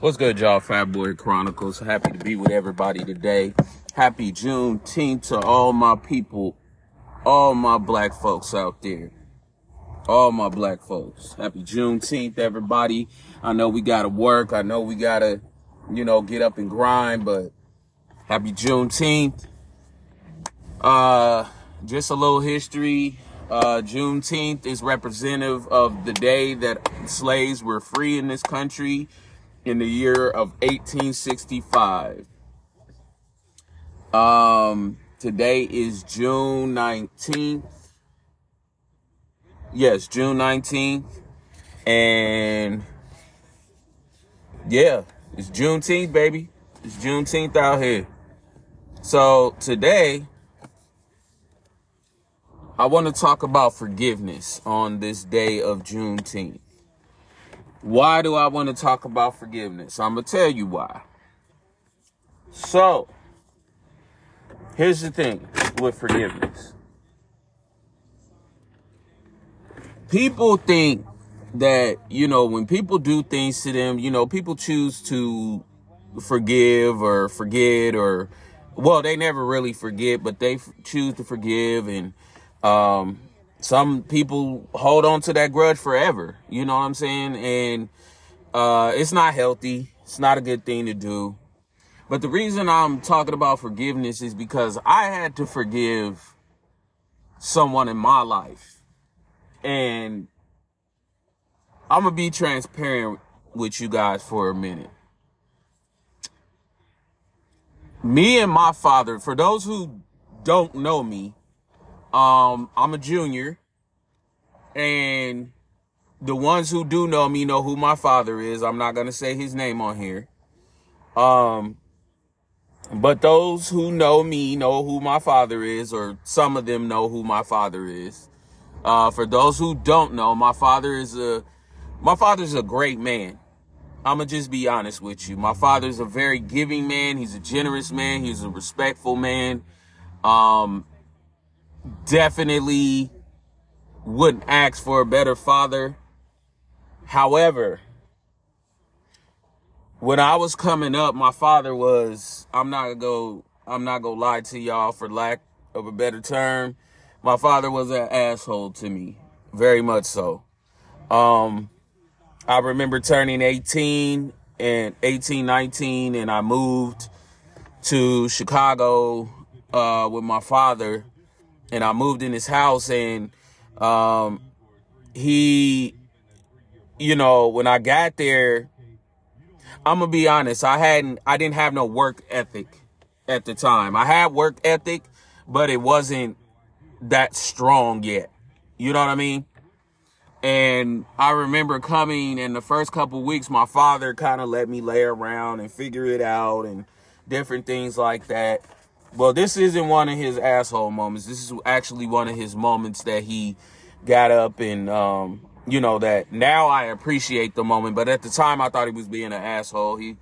What's good, y'all? Fat Boy Chronicles. Happy to be with everybody today. Happy Juneteenth to all my people, all my black folks out there. All my black folks. Happy Juneteenth, everybody. I know we gotta work. I know we gotta, you know, get up and grind, but happy Juneteenth. Uh, just a little history. Uh, Juneteenth is representative of the day that slaves were free in this country in the year of 1865. Um, today is June 19th. Yes, June 19th. And yeah, it's Juneteenth, baby. It's Juneteenth out here. So today, I want to talk about forgiveness on this day of Juneteenth. Why do I want to talk about forgiveness? I'm going to tell you why. So, here's the thing with forgiveness. People think that, you know, when people do things to them, you know, people choose to forgive or forget or, well, they never really forget, but they f- choose to forgive and, um, some people hold on to that grudge forever. You know what I'm saying? And uh, it's not healthy. It's not a good thing to do. But the reason I'm talking about forgiveness is because I had to forgive someone in my life. And I'm going to be transparent with you guys for a minute. Me and my father, for those who don't know me, um, I'm a junior, and the ones who do know me know who my father is. I'm not gonna say his name on here. Um, but those who know me know who my father is, or some of them know who my father is. Uh, for those who don't know, my father is a my father's a great man. I'm gonna just be honest with you. My father's a very giving man. He's a generous man. He's a respectful man. Um, definitely wouldn't ask for a better father. However, when I was coming up, my father was, I'm not gonna go, I'm not gonna lie to y'all for lack of a better term. My father was an asshole to me. Very much so. Um, I remember turning 18 and 18, 19, and I moved to Chicago, uh, with my father and I moved in his house and um he you know when I got there I'm gonna be honest I hadn't I didn't have no work ethic at the time. I had work ethic but it wasn't that strong yet. You know what I mean? And I remember coming in the first couple weeks my father kind of let me lay around and figure it out and different things like that well, this isn't one of his asshole moments. This is actually one of his moments that he got up and, um, you know, that now I appreciate the moment. But at the time, I thought he was being an asshole. He,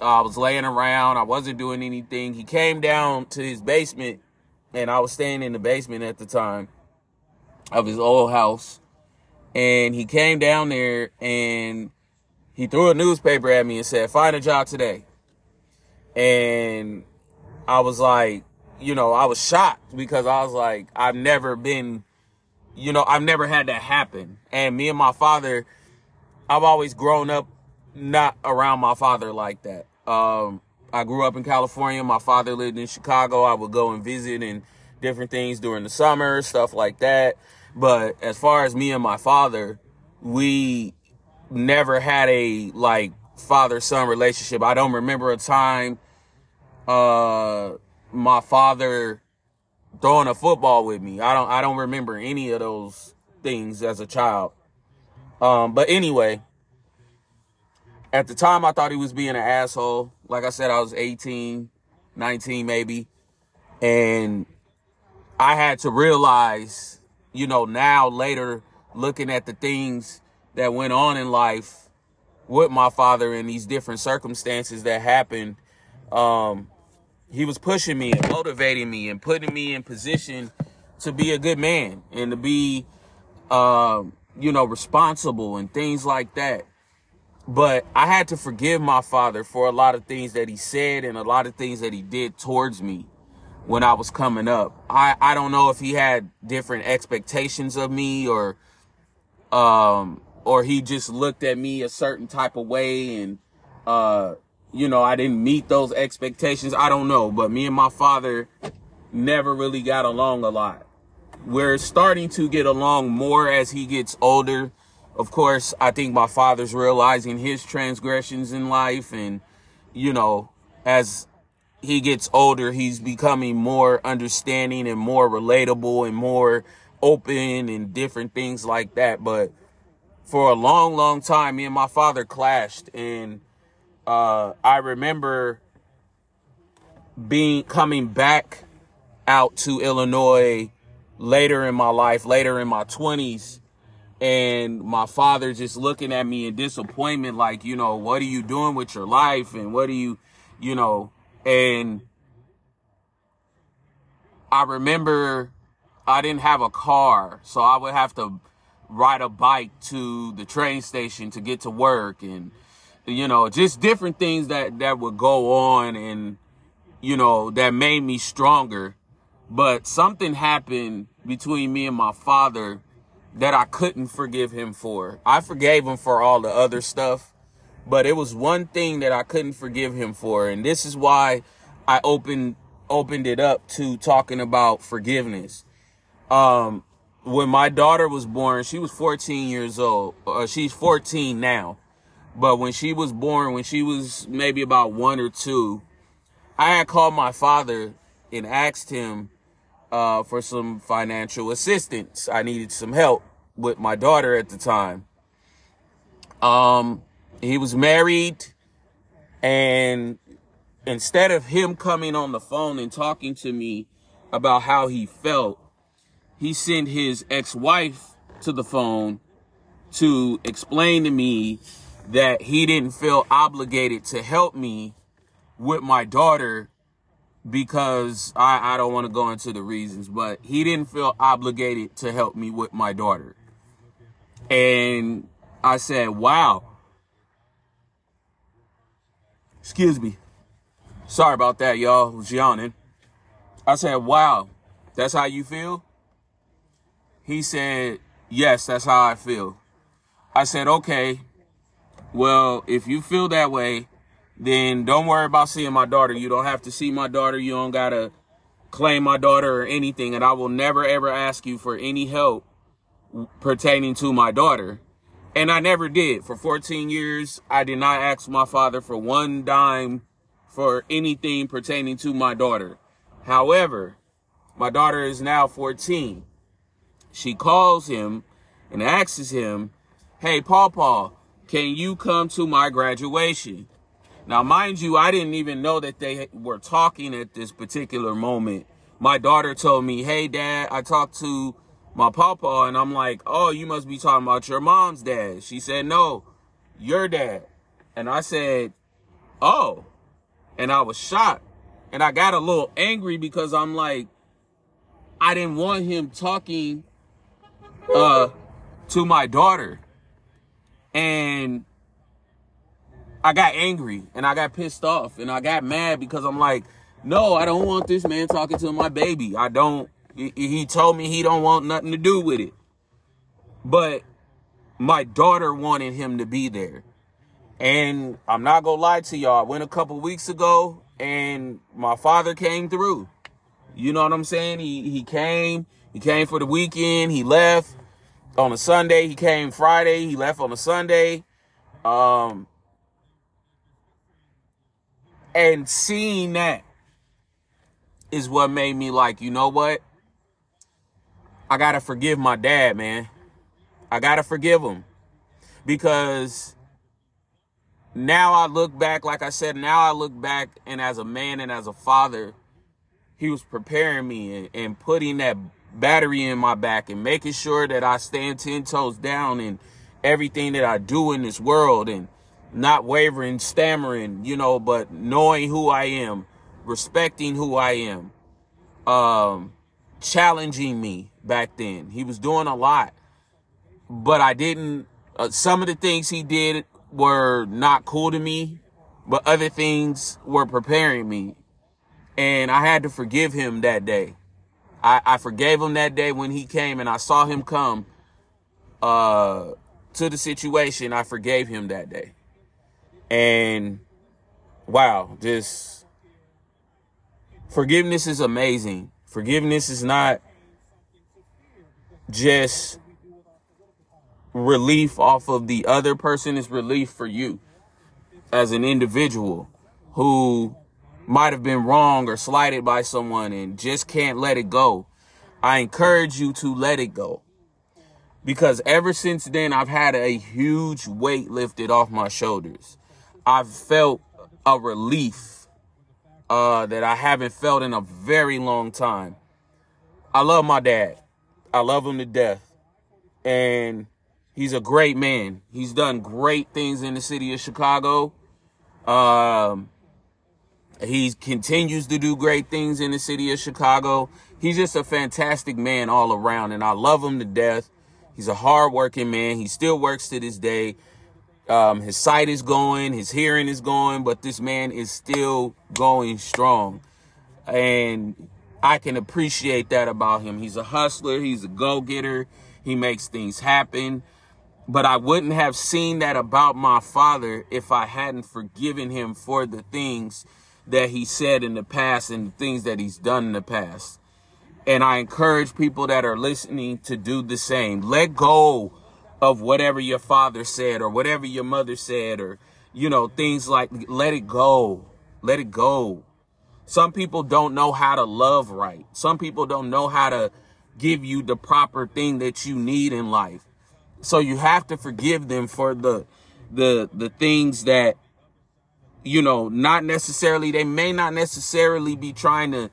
I uh, was laying around. I wasn't doing anything. He came down to his basement, and I was staying in the basement at the time of his old house. And he came down there and he threw a newspaper at me and said, "Find a job today." And I was like, you know, I was shocked because I was like, I've never been, you know, I've never had that happen. And me and my father, I've always grown up not around my father like that. Um, I grew up in California. My father lived in Chicago. I would go and visit and different things during the summer, stuff like that. But as far as me and my father, we never had a like father son relationship. I don't remember a time uh my father throwing a football with me. I don't I don't remember any of those things as a child. Um but anyway, at the time I thought he was being an asshole. Like I said I was 18, 19 maybe. And I had to realize, you know, now later looking at the things that went on in life with my father and these different circumstances that happened um he was pushing me and motivating me and putting me in position to be a good man and to be, um, you know, responsible and things like that. but I had to forgive my father for a lot of things that he said and a lot of things that he did towards me when I was coming up. I, I don't know if he had different expectations of me or um or he just looked at me a certain type of way and uh you know I didn't meet those expectations. I don't know, but me and my father never really got along a lot. We're starting to get along more as he gets older of course, I think my father's realizing his transgressions in life and, you know, as he gets older, he's becoming more understanding and more relatable and more open and different things like that. But for a long, long time, me and my father clashed. And uh, I remember being coming back out to Illinois later in my life, later in my 20s and my father just looking at me in disappointment like you know what are you doing with your life? And what are you you know? And i remember i didn't have a car so i would have to ride a bike to the train station to get to work and you know just different things that that would go on and you know that made me stronger but something happened between me and my father that I couldn't forgive him for. I forgave him for all the other stuff, but it was one thing that I couldn't forgive him for, and this is why I opened opened it up to talking about forgiveness. Um, when my daughter was born, she was 14 years old. Uh, she's 14 now, but when she was born, when she was maybe about one or two, I had called my father and asked him uh, for some financial assistance. I needed some help with my daughter at the time. Um, he was married, and instead of him coming on the phone and talking to me about how he felt, he sent his ex-wife to the phone to explain to me that he didn't feel obligated to help me with my daughter because I, I don't want to go into the reasons, but he didn't feel obligated to help me with my daughter. And I said, wow. Excuse me. Sorry about that, y'all. I was yawning. I said, wow, that's how you feel? He said, yes, that's how I feel. I said, okay, well, if you feel that way, then don't worry about seeing my daughter. You don't have to see my daughter. You don't got to claim my daughter or anything. And I will never, ever ask you for any help pertaining to my daughter. And I never did. For 14 years, I did not ask my father for one dime for anything pertaining to my daughter. However, my daughter is now 14. She calls him and asks him, Hey, Paul Paul, can you come to my graduation? Now, mind you, I didn't even know that they were talking at this particular moment. My daughter told me, Hey, dad, I talked to my papa and I'm like, Oh, you must be talking about your mom's dad. She said, No, your dad. And I said, Oh. And I was shocked. And I got a little angry because I'm like, I didn't want him talking uh to my daughter. And I got angry and I got pissed off and I got mad because I'm like, no, I don't want this man talking to my baby. I don't. He, told me he don't want nothing to do with it. But my daughter wanted him to be there. And I'm not gonna lie to y'all. I went a couple weeks ago and my father came through. You know what I'm saying? He he came. He came for the weekend. He left on a Sunday. He came Friday. He left on a Sunday. Um, and seeing that is what made me like, you know what? I gotta forgive my dad, man. I gotta forgive him. Because now I look back, like I said, now I look back and as a man and as a father, he was preparing me and, and putting that battery in my back and making sure that I stand 10 toes down in everything that I do in this world. And not wavering, stammering, you know, but knowing who I am, respecting who I am, um, challenging me back then. He was doing a lot, but I didn't, uh, some of the things he did were not cool to me, but other things were preparing me. And I had to forgive him that day. I, I forgave him that day when he came and I saw him come uh, to the situation. I forgave him that day. And wow, just forgiveness is amazing. Forgiveness is not just relief off of the other person, it's relief for you as an individual who might have been wrong or slighted by someone and just can't let it go. I encourage you to let it go. Because ever since then, I've had a huge weight lifted off my shoulders. I've felt a relief uh, that I haven't felt in a very long time. I love my dad. I love him to death. And he's a great man. He's done great things in the city of Chicago. Um, he continues to do great things in the city of Chicago. He's just a fantastic man all around, and I love him to death. He's a hardworking man. He still works to this day. Um, his sight is going, his hearing is going, but this man is still going strong. And I can appreciate that about him. He's a hustler, he's a go getter, he makes things happen. But I wouldn't have seen that about my father if I hadn't forgiven him for the things that he said in the past and the things that he's done in the past. And I encourage people that are listening to do the same. Let go of whatever your father said or whatever your mother said or, you know, things like let it go. Let it go. Some people don't know how to love right. Some people don't know how to give you the proper thing that you need in life. So you have to forgive them for the the the things that you know, not necessarily, they may not necessarily be trying to,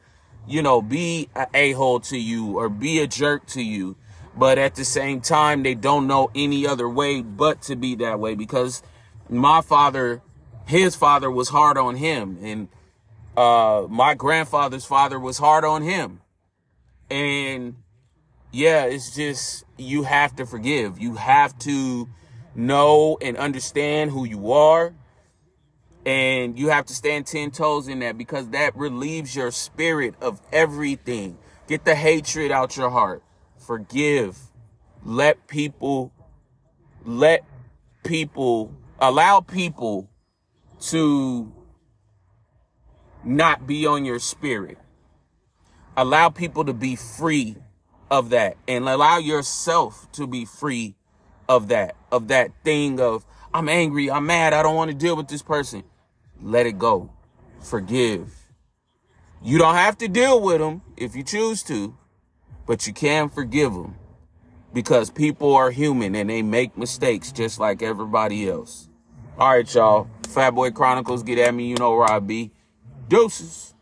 you know, be a a-hole to you or be a jerk to you. But at the same time, they don't know any other way but to be that way because my father, his father was hard on him and, uh, my grandfather's father was hard on him. And yeah, it's just, you have to forgive. You have to know and understand who you are and you have to stand 10 toes in that because that relieves your spirit of everything. Get the hatred out your heart. Forgive. Let people, let people, allow people to not be on your spirit. Allow people to be free of that and allow yourself to be free of that, of that thing of, I'm angry, I'm mad, I don't want to deal with this person let it go. Forgive. You don't have to deal with them if you choose to, but you can forgive them because people are human and they make mistakes just like everybody else. All right, y'all. Fat Boy Chronicles, get at me. You know where I be. Deuces.